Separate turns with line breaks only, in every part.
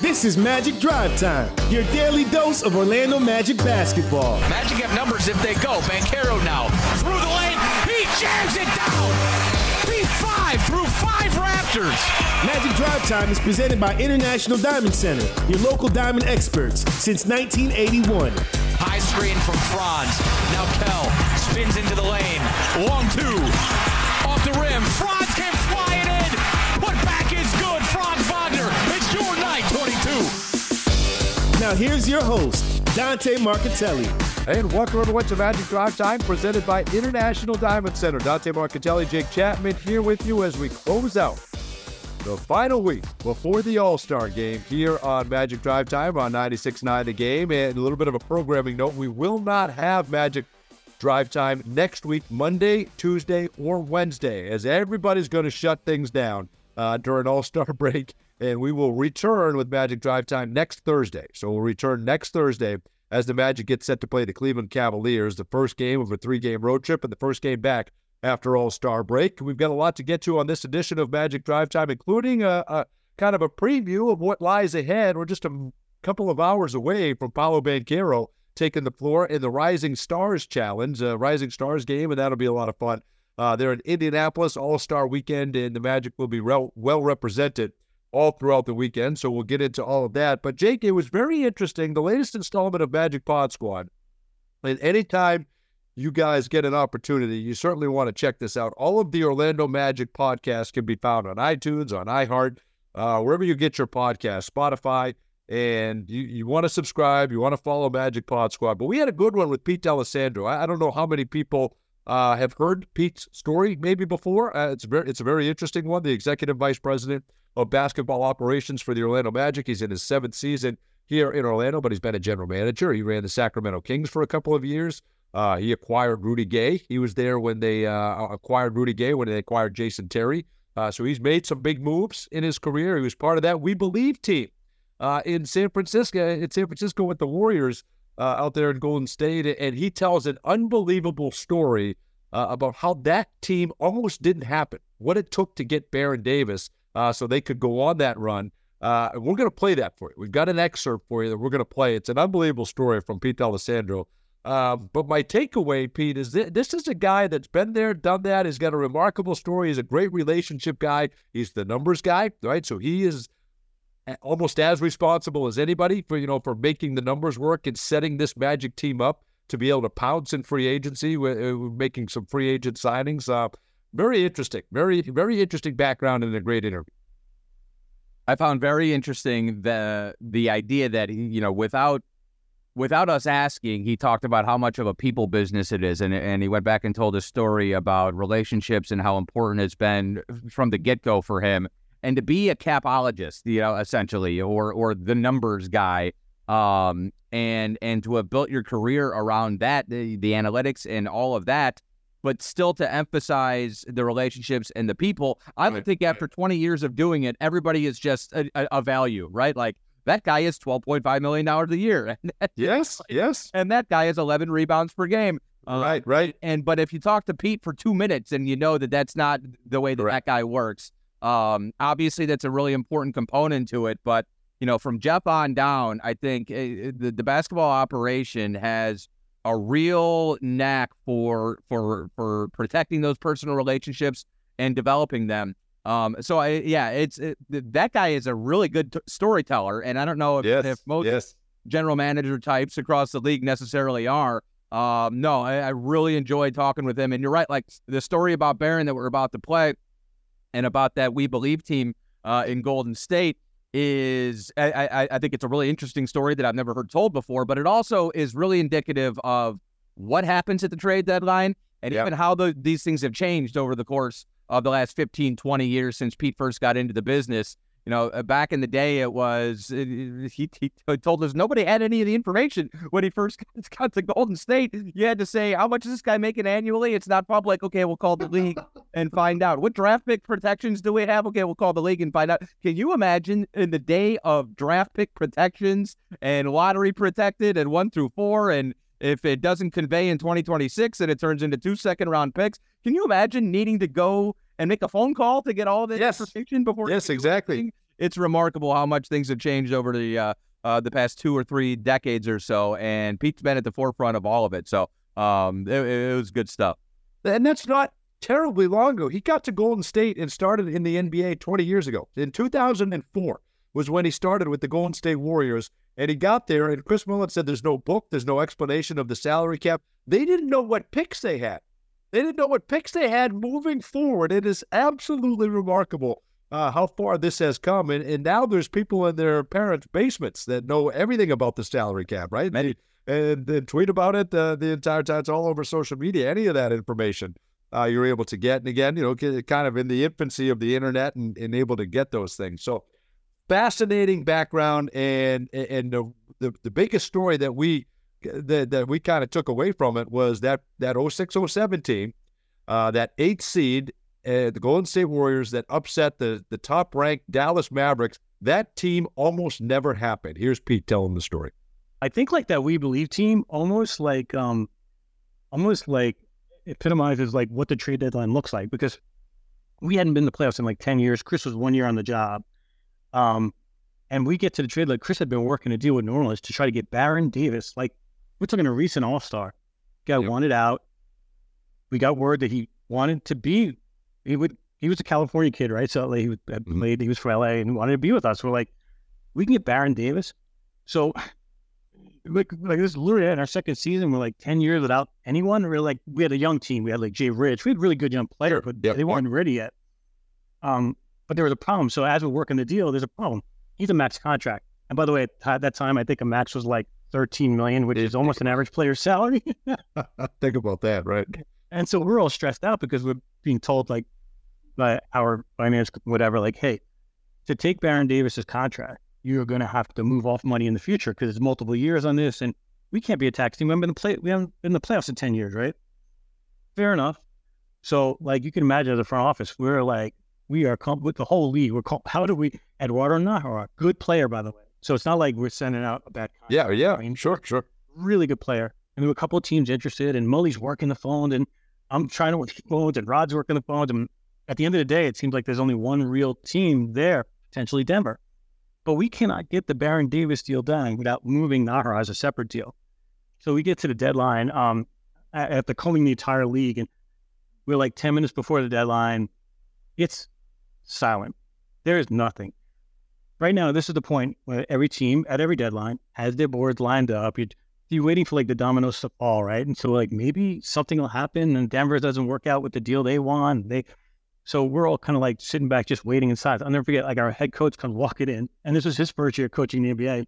This is Magic Drive Time, your daily dose of Orlando Magic basketball.
Magic have numbers if they go. Banchero now through the lane. He jams it down. P5 through five Raptors.
Magic Drive Time is presented by International Diamond Center, your local diamond experts since 1981.
High screen from Franz. Now Kell spins into the lane. Long two. Off the rim. Franz can
Now here's your host, Dante Marchitelli.
And welcome everyone to Magic Drive Time, presented by International Diamond Center. Dante Marchitelli, Jake Chapman here with you as we close out the final week before the All Star game here on Magic Drive Time on 96.9 The Game. And a little bit of a programming note we will not have Magic Drive Time next week, Monday, Tuesday, or Wednesday, as everybody's going to shut things down uh, during All Star break. And we will return with Magic Drive Time next Thursday. So we'll return next Thursday as the Magic gets set to play the Cleveland Cavaliers, the first game of a three game road trip and the first game back after All Star break. We've got a lot to get to on this edition of Magic Drive Time, including a, a kind of a preview of what lies ahead. We're just a couple of hours away from Paolo Banchero taking the floor in the Rising Stars Challenge, a Rising Stars game, and that'll be a lot of fun. Uh, they're in Indianapolis All Star Weekend, and the Magic will be re- well represented all throughout the weekend. So we'll get into all of that. But Jake, it was very interesting. The latest installment of Magic Pod Squad. And anytime you guys get an opportunity, you certainly want to check this out. All of the Orlando Magic podcasts can be found on iTunes, on iHeart, uh, wherever you get your podcast, Spotify. And you, you want to subscribe, you want to follow Magic Pod Squad. But we had a good one with Pete D'Alessandro. I, I don't know how many people uh, have heard Pete's story maybe before. Uh, it's very, it's a very interesting one. The executive vice president of basketball operations for the Orlando Magic. He's in his seventh season here in Orlando, but he's been a general manager. He ran the Sacramento Kings for a couple of years. Uh, he acquired Rudy Gay. He was there when they uh, acquired Rudy Gay when they acquired Jason Terry. Uh, so he's made some big moves in his career. He was part of that We Believe team uh, in San Francisco. In San Francisco with the Warriors uh, out there in Golden State, and he tells an unbelievable story uh, about how that team almost didn't happen. What it took to get Baron Davis so they could go on that run. we're going to play that for you. We've got an excerpt for you that we're going to play. It's an unbelievable story from Pete Alessandro. Um, but my takeaway, Pete, is th- this is a guy that's been there, done that. He's got a remarkable story. He's a great relationship guy. He's the numbers guy, right? So he is almost as responsible as anybody for you know for making the numbers work and setting this Magic team up to be able to pounce in free agency, uh, making some free agent signings. Uh, very interesting, very very interesting background and a great interview.
I found very interesting the the idea that you know without without us asking, he talked about how much of a people business it is, and and he went back and told a story about relationships and how important it's been from the get go for him, and to be a capologist, you know, essentially, or or the numbers guy, um, and and to have built your career around that, the the analytics and all of that. But still to emphasize the relationships and the people, I would think after 20 years of doing it, everybody is just a, a, a value, right? Like that guy is $12.5 million a year.
yes, yes.
And that guy is 11 rebounds per game.
Uh, right, right.
And but if you talk to Pete for two minutes and you know that that's not the way that Correct. that guy works, um, obviously that's a really important component to it. But you know, from Jeff on down, I think uh, the, the basketball operation has a real knack for for for protecting those personal relationships and developing them. Um, so I, yeah, it's it, that guy is a really good t- storyteller, and I don't know if,
yes,
if most
yes.
general manager types across the league necessarily are. Um, no, I, I, really enjoyed talking with him, and you're right. Like the story about Baron that we're about to play, and about that We Believe team uh, in Golden State is I, I, I think it's a really interesting story that I've never heard told before, but it also is really indicative of what happens at the trade deadline and even how the, these things have changed over the course of the last 15, 20 years since Pete first got into the business. You know, uh, back in the day, it was he, he told us nobody had any of the information when he first got to Golden State. You had to say, how much is this guy making annually? It's not public. Okay, we'll call the league and find out. What draft pick protections do we have? Okay, we'll call the league and find out. Can you imagine in the day of draft pick protections and lottery protected and one through four and if it doesn't convey in 2026 and it turns into two second round picks, can you imagine needing to go and make a phone call to get all this
yes.
information before?
Yes, exactly.
it's remarkable how much things have changed over the uh, uh, the past two or three decades or so, and Pete's been at the forefront of all of it. So um, it, it was good stuff.
And that's not terribly long ago. He got to Golden State and started in the NBA 20 years ago. In 2004 was when he started with the Golden State Warriors. And he got there, and Chris Mullin said there's no book, there's no explanation of the salary cap. They didn't know what picks they had. They didn't know what picks they had moving forward. It is absolutely remarkable uh, how far this has come. And, and now there's people in their parents' basements that know everything about the salary cap, right?
Many.
And, and tweet about it uh, the entire time. It's all over social media. Any of that information uh, you're able to get. And again, you know, kind of in the infancy of the internet and, and able to get those things. So fascinating background. And and the, the, the biggest story that we that, that we kind of took away from it was that that 06 07 team, uh, that eighth seed, uh, the Golden State Warriors that upset the the top ranked Dallas Mavericks. That team almost never happened. Here's Pete telling the story.
I think like that We Believe team almost like um almost like epitomizes like what the trade deadline looks like because we hadn't been to playoffs in like 10 years. Chris was one year on the job. Um, and we get to the trade like Chris had been working a deal with New Orleans to try to get Baron Davis, like we're talking a recent All Star. Guy yep. wanted out. We got word that he wanted to be. He would. He was a California kid, right? So like, he was, had mm-hmm. played. He was from LA and wanted to be with us. We're like, we can get Baron Davis. So, like, like this is literally in our second season. We're like ten years without anyone. We're like, we had a young team. We had like Jay Rich. We had really good young players, but yep. they weren't ready yet. Um, but there was a problem. So as we're working the deal, there's a problem. He's a max contract. And by the way, at that time, I think a max was like 13 million, which is almost an average player's salary.
Think about that, right?
And so we're all stressed out because we're being told like by our finance, whatever, like, hey, to take Baron Davis's contract, you're going to have to move off money in the future because it's multiple years on this, and we can't be a tax team. We haven't been in the play, we haven't been in the playoffs in 10 years, right? Fair enough. So, like, you can imagine as a front office, we're like, we are with the whole league. We're called, how do we, Eduardo Najera, good player, by the way. So it's not like we're sending out a bad.
Yeah, yeah, I mean, sure, sure.
Really good player. And there were a couple of teams interested, and Mully's working the phone, and I'm trying to work the phones, and Rod's working the phones. And at the end of the day, it seems like there's only one real team there, potentially Denver. But we cannot get the Baron Davis deal done without moving Najera as a separate deal. So we get to the deadline um, at the calling the entire league, and we're like 10 minutes before the deadline. It's silent. There is nothing right now, this is the point where every team at every deadline has their boards lined up. You're, you're waiting for like the dominoes to fall, right? And so like maybe something will happen and Denver doesn't work out with the deal they want. They so we're all kind of like sitting back, just waiting inside. I'll never forget, like our head coach comes walking in, and this was his first year coaching the NBA.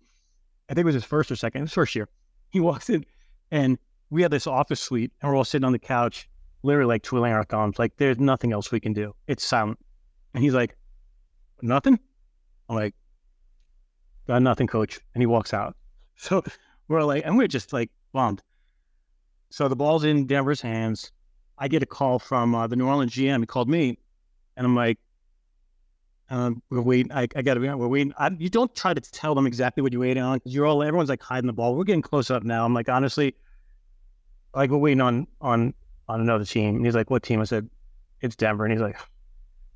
I think it was his first or second, his first year. He walks in, and we had this office suite, and we're all sitting on the couch, literally like twiddling our thumbs, like there's nothing else we can do. It's silent. And he's like, nothing. I'm like, nothing, coach. And he walks out. So we're like, and we're just like bummed. So the ball's in Denver's hands. I get a call from uh, the New Orleans GM. He called me, and I'm like, um, we're waiting. I, I got to be. We're waiting. I, you don't try to tell them exactly what you're waiting on because you're all. Everyone's like hiding the ball. We're getting close up now. I'm like, honestly, like we're waiting on on on another team. And he's like, what team? I said, it's Denver. And he's like,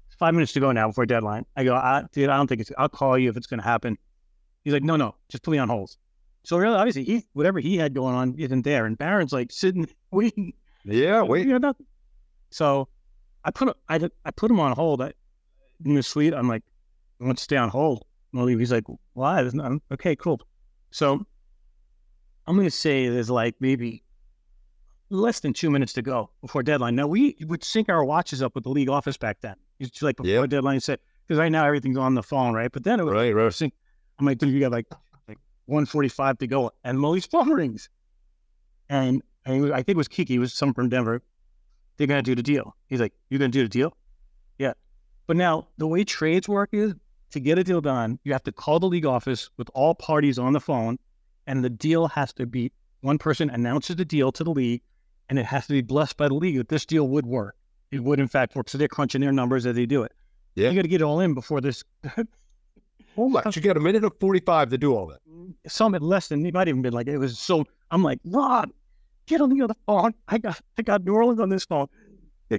it's five minutes to go now before deadline. I go, I, dude, I don't think it's. I'll call you if it's going to happen. He's like, no, no, just put me on hold. So really, obviously, he whatever he had going on isn't there, and Baron's like sitting waiting.
Yeah, waiting.
So I put I, I put him on hold. I, in the suite, I'm like, I want to stay on hold. Well, he's like, why? Not, okay, cool. So I'm going to say there's like maybe less than two minutes to go before deadline. Now we would sync our watches up with the league office back then. It's like before yep. deadline set because right now everything's on the phone, right? But then it was
right, right.
sync. I'm like, dude, you got like like 145 to go, and Mully's phone rings, and, and I think it was Kiki, was someone from Denver. They're gonna do the deal. He's like, you're gonna do the deal? Yeah. But now the way trades work is to get a deal done, you have to call the league office with all parties on the phone, and the deal has to be one person announces the deal to the league, and it has to be blessed by the league that this deal would work. It would in fact work. So they're crunching their numbers as they do it. Yeah. You got to get it all in before this
Oh my! You got a minute of forty-five to do all that.
Some at less than it might even been like it was so. I'm like Rod, get on the other phone. I got I got New Orleans on this phone.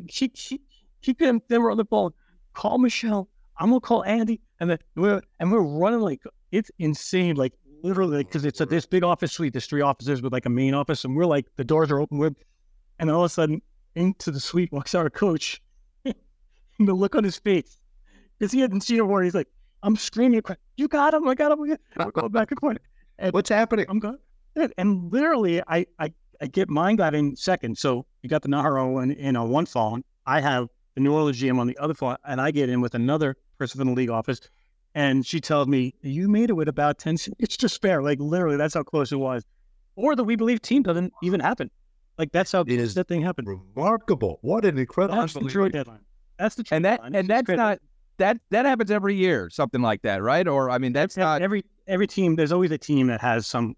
She she she. They were on the phone. Call Michelle. I'm gonna call Andy. and then we're and we're running like it's insane, like literally, because it's a this big office suite. There's three offices with like a main office, and we're like the doors are open. We're, and all of a sudden, into the suite walks our coach. and the look on his face, because he hadn't seen a war. He's like, I'm screaming, "You got him! I got him!" We're going back and forth. And
What's happening?
I'm going, and literally, I I I get mine got in second. So you got the Najera in, in on one phone. I have the New Orleans GM on the other phone, and I get in with another person from the league office. And she tells me, You made it with about 10 It's just spare. Like, literally, that's how close it was. Or the We Believe team doesn't even happen. Like, that's how
It is
that thing happened.
Remarkable. What an incredible.
That's the trade deadline. That's the trade
And that
deadline.
and that's not that that happens every year, something like that, right? Or I mean, that's not
every every team. There's always a team that has some.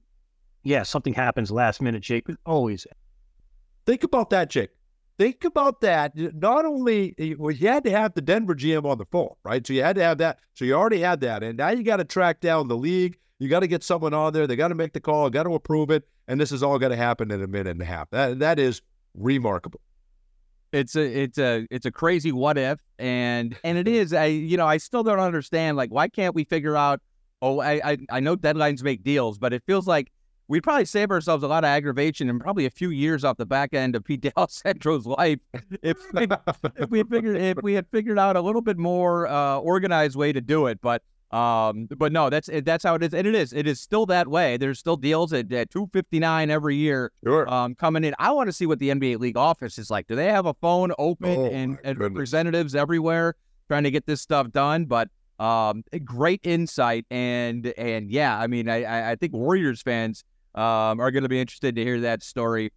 Yeah, something happens last minute, Jake. Always.
Think about that, Jake. Think about that. Not only eh, well, you had to have the Denver GM on the phone, right? So you had to have that. So you already had that, and now you got to track down the league. You got to get someone on there. They got to make the call. Got to approve it, and this is all going to happen in a minute and a half. That that is remarkable.
It's a it's a it's a crazy what if and and it is i you know i still don't understand like why can't we figure out oh i i, I know deadlines make deals but it feels like we'd probably save ourselves a lot of aggravation and probably a few years off the back end of Pete centro's life if, if we had figured if we had figured out a little bit more uh, organized way to do it but um but no that's that's how it is and it is it is still that way there's still deals at, at 259 every year
Sure.
um, coming in. I want to see what the NBA league office is like. Do they have a phone open
Oh,
and, and representatives everywhere trying to get this stuff done? But um, great insight and and yeah, I mean, I I- think Warriors fans um, are going to be interested to hear that story.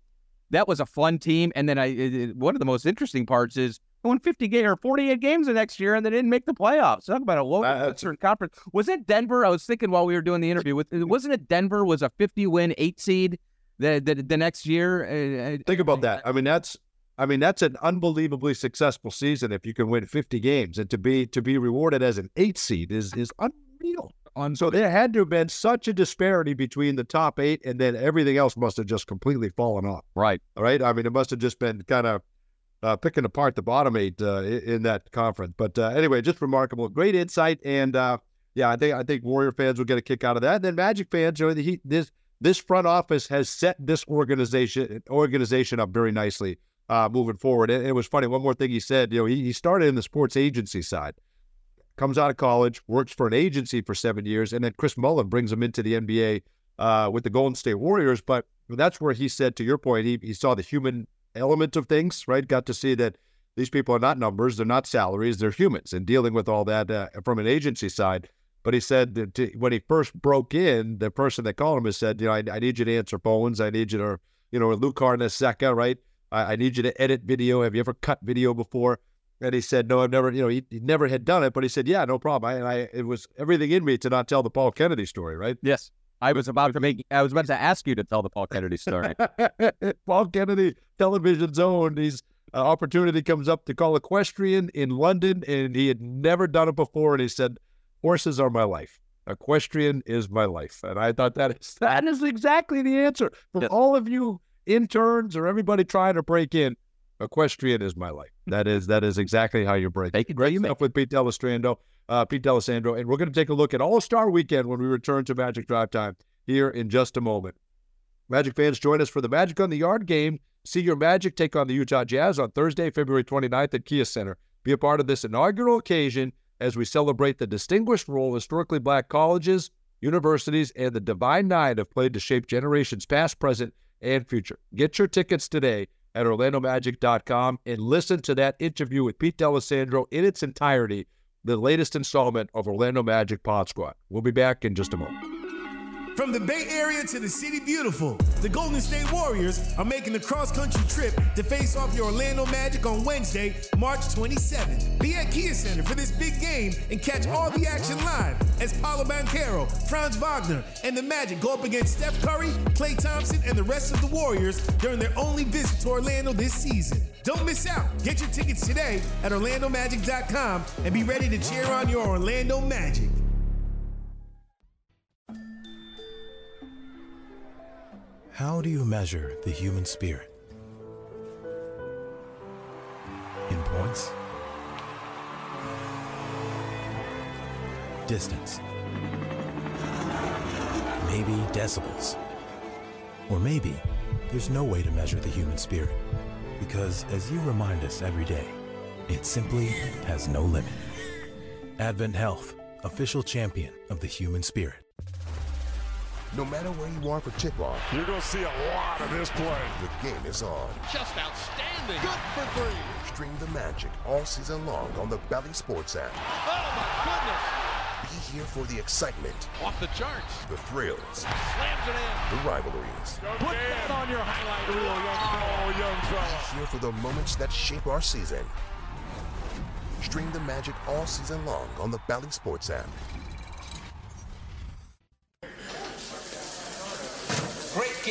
That was a fun team, and then I it- one of the most interesting parts is won 50 game or 48 games the next year, and they didn't make the playoffs. Talk about a low Western conference. Was it Denver? I was thinking while we were doing the interview. With wasn't it Denver was a 50 win eight seed the the, the next year? Uh, uh,
Think about that. I mean, that's I mean that's an unbelievably successful season if you can win 50 games, and to be to be rewarded as an eight seed is is unreal.
on
So there had to have been such a disparity between the top eight, and then everything else must have just completely fallen off.
right.
All right. I mean, it must have just been kind of uh, picking apart the bottom eight uh, in that conference. But uh, anyway, just remarkable, great insight, and uh, yeah, I think I think Warrior fans will get a kick out of that. And then Magic fans, you know, he, this this front office has set this organization organization up very nicely uh, moving forward. And it was funny. One more thing he said, you know, he, he started in the sports agency side. Comes out of college, works for an agency for seven years, and then Chris Mullin brings him into the NBA uh, with the Golden State Warriors. But that's where he said, to your point, he, he saw the human element of things, right? Got to see that these people are not numbers, they're not salaries, they're humans, and dealing with all that uh, from an agency side. But he said that to, when he first broke in, the person that called him has said, you know, I, I need you to answer phones, I need you to, you know, Luke Seca, right? I, I need you to edit video. Have you ever cut video before? And he said, no, I've never, you know, he, he never had done it, but he said, yeah, no problem. I, and I, it was everything in me to not tell the Paul Kennedy story, right?
Yes. I was about to make. I was about to ask you to tell the Paul Kennedy story.
Paul Kennedy television zone. He's uh, opportunity comes up to call equestrian in London, and he had never done it before. And he said, "Horses are my life. Equestrian is my life." And I thought that is that is exactly the answer for
Yes.
all of you interns or everybody trying to break in. Equestrian is my life. That is that is exactly how you break. Great
you make
stuff with Pete Delastrando, uh, Pete D'Alessandro, and we're going to take a look at All Star Weekend when we return to Magic Drive Time here in just a moment. Magic fans, join us for the Magic on the Yard game. See your Magic take on the Utah Jazz on Thursday, February 29th at Kia Center. Be a part of this inaugural occasion as we celebrate the distinguished role historically black colleges, universities, and the Divine Nine have played to shape generations past, present, and future. Get your tickets today at OrlandoMagic.com and listen to that interview with Pete D'Alessandro in its entirety, the latest installment of Orlando Magic Pod Squad. We'll be back in just a moment.
From the Bay Area to the City Beautiful, the Golden State Warriors are making the cross-country trip to face off the Orlando Magic on Wednesday, March 27th. Be at Kia Center for this big game and catch all the action live as Paolo Banchero, Franz Wagner, and the Magic go up against Steph Curry, Klay Thompson, and the rest of the Warriors during their only visit to Orlando this season. Don't miss out. Get your tickets today at OrlandoMagic.com and be ready to cheer on your Orlando Magic.
How do you measure the human spirit? In points? distance. Maybe decibels. Or maybe there's no way to measure the human spirit. Because as you remind us every day, it simply has no limit. Advent Health, official champion of the human spirit.
No matter where you are for tip-off,
you're going to see a lot of this play.
The game is on.
Just outstanding.
Good for three. Stream the magic all season long on the Bally Sports app.
Oh, my goodness.
Be here for the excitement.
Off the charts.
The thrills.
Slams it in.
The rivalries.
Go Put that on your highlight reel, young fella.
Oh, young fella.
Be here for the moments that shape our season. Stream the magic all season long on the Bally Sports app.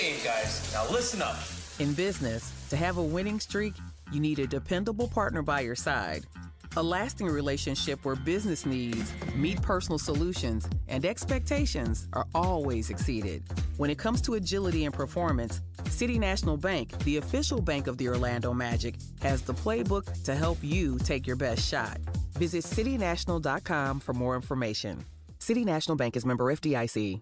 Game, guys. Now listen up.
In business, to have a winning streak, you need a dependable partner by your side. A lasting relationship where business needs meet personal solutions and expectations are always exceeded. When it comes to agility and performance, City National Bank, the official bank of the Orlando Magic, has the playbook to help you take your best shot. Visit citynational.com for more information. City National Bank is member FDIC.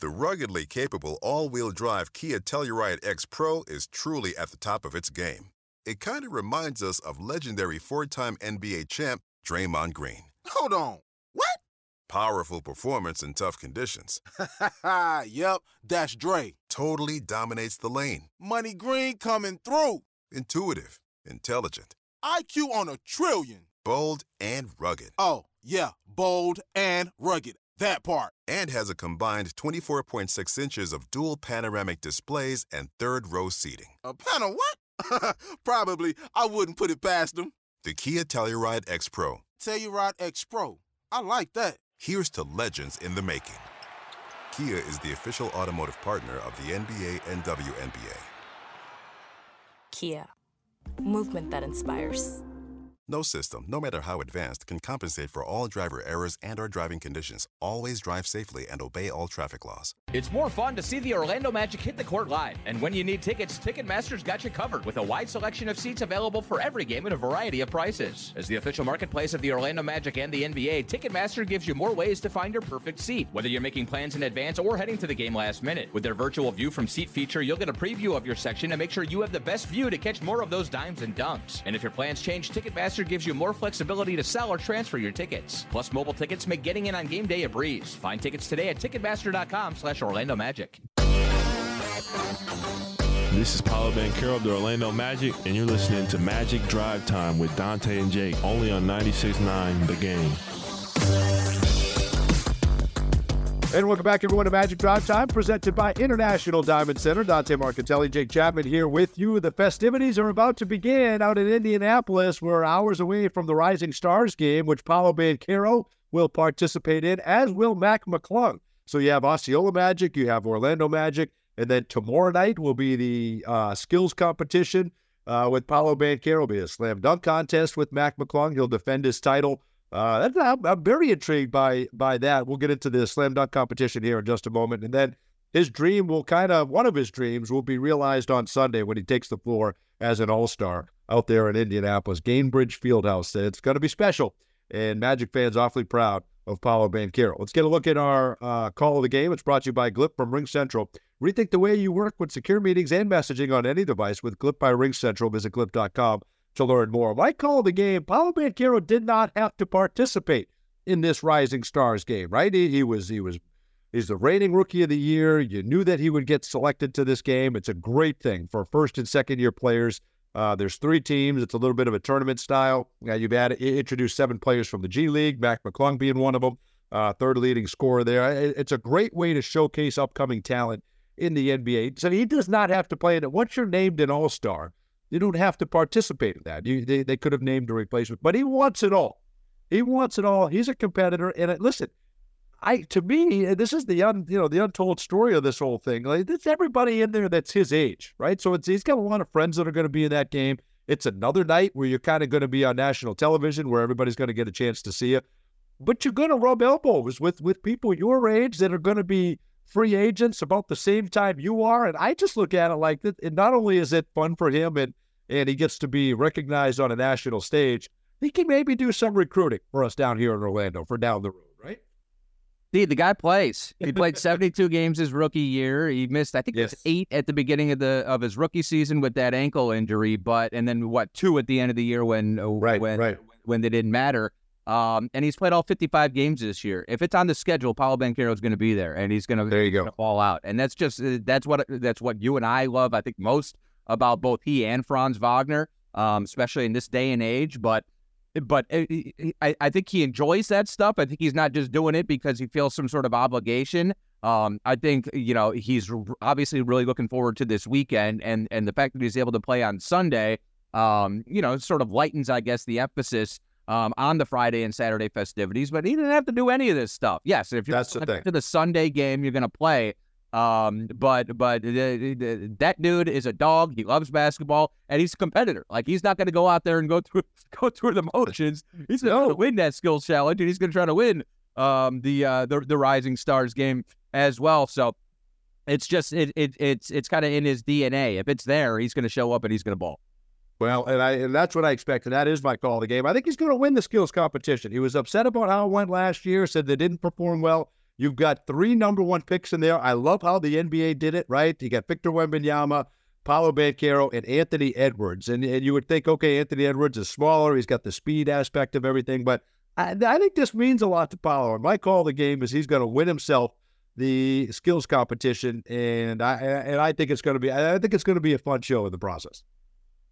The ruggedly capable all-wheel drive Kia Telluride X Pro is truly at the top of its game. It kind of reminds us of legendary four-time NBA champ Draymond Green.
Hold on. What?
Powerful performance in tough conditions.
yep, that's Dre.
Totally dominates the lane.
Money Green coming through.
Intuitive, intelligent.
IQ on a trillion.
Bold and rugged.
Oh, yeah, bold and rugged. That part.
And has a combined 24.6 inches of dual panoramic displays and third row seating.
A panel what? Probably. I wouldn't put it past them.
The Kia Telluride X Pro.
Telluride X Pro. I like that.
Here's to legends in the making. Kia is the official automotive partner of the NBA and WNBA.
Kia. Movement that inspires.
No system, no matter how advanced, can compensate for all driver errors and or driving conditions. Always drive safely and obey all traffic laws.
It's more fun to see the Orlando Magic hit the court live. And when you need tickets, Ticketmaster's got you covered with a wide selection of seats available for every game at a variety of prices. As the official marketplace of the Orlando Magic and the NBA, Ticketmaster gives you more ways to find your perfect seat, whether you're making plans in advance or heading to the game last minute. With their virtual view from seat feature, you'll get a preview of your section to make sure you have the best view to catch more of those dimes and dunks. And if your plans change, Ticketmaster gives you more flexibility to sell or transfer your tickets. Plus, mobile tickets make getting in on game day a breeze. Find tickets today at Ticketmaster.com slash Orlando Magic.
This is Paolo Banchero of the Orlando Magic, and you're listening to Magic Drive Time with Dante and Jake, only on 96.9 The Game.
And welcome back, everyone, to Magic Drive Time, presented by International Diamond Center. Dante Marchitelli, Jake Chapman here with you. The festivities are about to begin out in Indianapolis. We're hours away from the Rising Stars game, which Paolo Banchero will participate in, as will Mac McClung. So you have Osceola Magic, you have Orlando Magic, and then tomorrow night will be the uh, skills competition uh, with Paolo Banchero. It'll be a slam dunk contest with Mac McClung. He'll defend his title uh, I'm, I'm, very intrigued by by that. We'll get into the slam dunk competition here in just a moment, and then his dream will kind of one of his dreams will be realized on Sunday when he takes the floor as an All Star out there in Indianapolis, Gainbridge Fieldhouse. It's going to be special, and Magic fans awfully proud of Paolo Banchero. Let's get a look at our uh, call of the game. It's brought to you by Glip from RingCentral. Rethink the way you work with secure meetings and messaging on any device with Glip by RingCentral. Visit glip.com to learn more. My call the game, Paolo Banchero did not have to participate in this Rising Stars game, right? He, he was he was he's the reigning rookie of the year. You knew that he would get selected to this game. It's a great thing for first and second year players. Uh, there's three teams. It's a little bit of a tournament style. Now you've added, introduced seven players from the G League, Mac McClung being one of them, uh, third leading scorer there. It's a great way to showcase upcoming talent in the NBA. So he does not have to play in it. Once you're named an All Star, you don't have to participate in that. You, they, they could have named a replacement, but he wants it all. He wants it all. He's a competitor. And it, listen, I to me, uh, this is the un, you know the untold story of this whole thing. Like it's everybody in there that's his age, right? So it's he's got a lot of friends that are going to be in that game. It's another night where you're kind of going to be on national television, where everybody's going to get a chance to see you. But you're going to rub elbows with with people your age that are going to be free agents about the same time you are. And I just look at it like that. And not only is it fun for him and and he gets to be recognized on a national stage, he can maybe do some recruiting for us down here in Orlando for down the road, right?
See, the guy plays. He played 72 games his rookie year. He missed, I think, yes. it was eight at the beginning of the of his rookie season with that ankle injury, but and then what two at the end of the year when uh,
right,
when
right.
when they didn't matter. Um, and he's played all 55 games this year. If it's on the schedule, Paolo Banchero is going to be there, and he's going to
there you go
fall out. And that's just uh, that's what that's what you and I love. I think most about both he and Franz Wagner, um, especially in this day and age. But but uh, I, I think he enjoys that stuff. I think he's not just doing it because he feels some sort of obligation. Um, I think you know he's obviously really looking forward to this weekend, and and the fact that he's able to play on Sunday, um, you know, sort of lightens, I guess, the emphasis um, on the Friday and Saturday festivities. But he didn't have to do any of this stuff. Yes, if you're
That's the thing.
to the Sunday game, you're going to play. Um, but but that dude is a dog. He loves basketball, and he's a competitor. Like he's not going to go out there and go through go through the motions. He's going to win that skills challenge, and he's going to try to win um the uh the the Rising Stars game as well. So it's just it, it it's it's kind of in his DNA. If it's there, he's going to show up and he's going to ball.
Well, and I and that's what I expect, and that is my call of the game. I think he's going to win the skills competition. He was upset about how it went last year, said they didn't perform well. You've got three number one picks in there. I love how the NBA did it, right? You got Victor Wembanyama, Paolo Banchero, and Anthony Edwards. And, and you would think, okay, Anthony Edwards is smaller. He's got the speed aspect of everything. But I, I think this means a lot to Paolo. And my call of the game is he's going to win himself the skills competition. And I and I think it's going to be I think it's going to be a fun show in the process.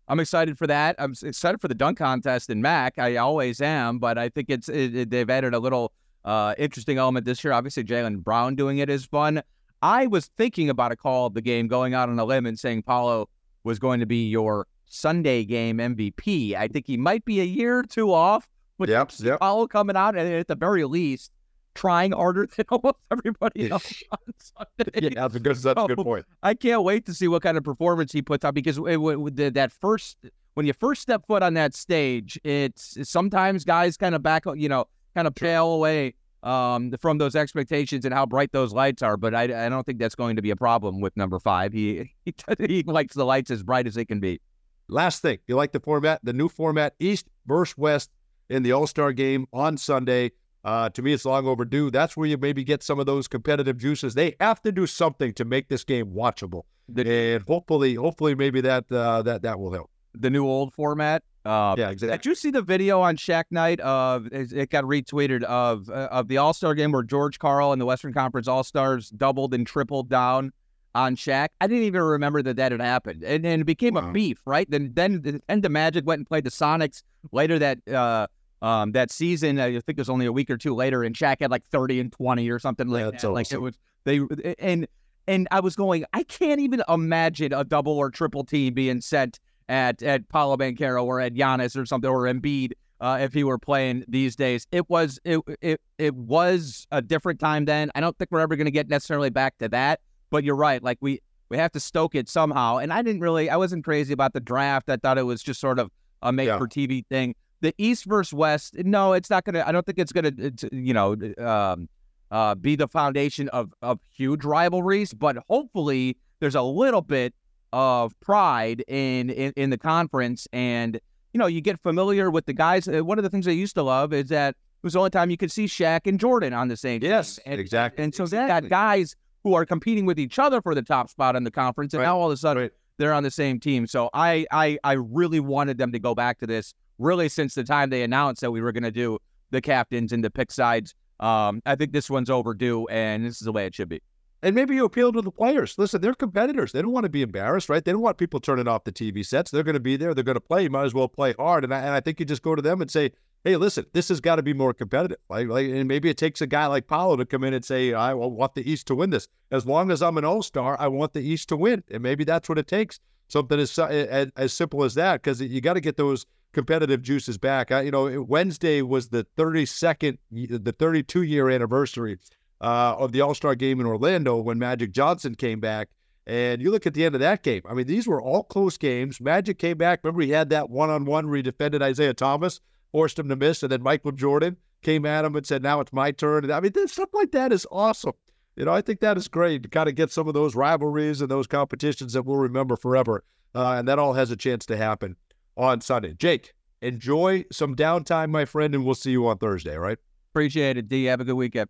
I'm excited for that. I'm excited for the dunk contest in Mac. I always am, but I think it's it, it, they've added a little – uh, interesting element this year. Obviously, Jaylen Brown doing it is fun. I was thinking about a call of the game, going out on a limb and saying Paolo was going to be your Sunday game MVP. I think he might be a year or two off.
But yep, yep.
Paolo coming out and at the very least trying harder than almost everybody else on Sunday.
Yeah, that's a good, that's a good point.
I can't wait to see what kind of performance he puts up because it, it, that first when you first step foot on that stage, it's sometimes guys kind of back, you know, kind of pale away um, from those expectations and how bright those lights are. But I, I don't think that's going to be a problem with number five. He, he, he likes the lights as bright as they can be.
Last thing, you like the format, the new format, East versus West in the All Star game on Sunday. Uh, to me, it's long overdue. That's where you maybe get some of those competitive juices. They have to do something to make this game watchable, and hopefully, hopefully, maybe that uh, that that will help.
The new old format. Uh,
yeah, exactly.
Did you see the video on Shaq Night of it got retweeted of uh, of the All Star game where George Karl and the Western Conference All Stars doubled and tripled down on Shaq? I didn't even remember that that had happened, and, and it became wow. a beef, right? Then then and the Magic went and played the Sonics later that uh, um, that season. I think it was only a week or two later, and Shaq had like thirty and twenty or something like
yeah,
that.
Awesome.
Like it was they and and I was going, I can't even imagine a double or triple team being sent at at Paolo Banchero or at Giannis or something or Embiid uh, if he were playing these days. It was it it it was a different time then. I don't think we're ever going to get necessarily back to that. But you're right. Like we we have to stoke it somehow. And I didn't really I wasn't crazy about the draft. I thought it was just sort of a make for TV thing. The East versus West, no, it's not gonna. I don't think it's gonna. It's, you know, um, uh, be the foundation of of huge rivalries. But hopefully, there's a little bit of pride in, in, in the conference, and you know you get familiar with the guys. Uh, one of the things I used to love is that it was the only time you could see Shaq and Jordan on the same
yes,
team. And,
exactly.
And so
exactly.
got guys who are competing with each other for the top spot in the conference, and
right.
now all of a sudden
right.
they're on the same team. So I, I I really wanted them to go back to this really since the time they announced that we were going to do the captains and the pick sides. Um, I think this one's overdue, and this is the way it should be.
And maybe you appeal to the players. Listen, they're competitors. They don't want to be embarrassed, right? They don't want people turning off the TV sets. They're going to be there. They're going to play. You might as well play hard. And I, and I think you just go to them and say, hey, listen, this has got to be more competitive. Like, like, and maybe it takes a guy like Paolo to come in and say, I want the East to win this. As long as I'm an All Star, I want the East to win. And maybe that's what it takes. Something as as, as simple as that, because you got to get those competitive juices back. I, you know, Wednesday was the 32nd, the 32 year anniversary uh, of the All Star game in Orlando when Magic Johnson came back. And you look at the end of that game. I mean, these were all close games. Magic came back. Remember, he had that one on one where he defended Isiah Thomas, forced him to miss, and then Michael Jordan came at him and said, Now it's my turn. I mean, stuff like that is awesome. You know, I think that is great to kind of get some of those rivalries and those competitions that we'll remember forever. Uh, and that all has a chance to happen on Sunday. Jake, enjoy some downtime, my friend, and we'll see you on Thursday, right?
Appreciate it, D. Have a good weekend.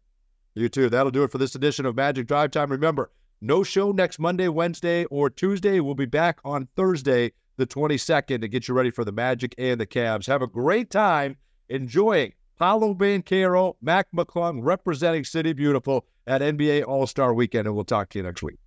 You too. That'll do it for this edition of Magic Drive Time. Remember, no show next Monday, Wednesday, or Tuesday. We'll be back on Thursday, the 22nd, to get you ready for the Magic and the Cavs. Have a great time enjoying Paolo Banchero, Mac McClung representing City Beautiful at NBA All Star Weekend, and we'll talk to you next week.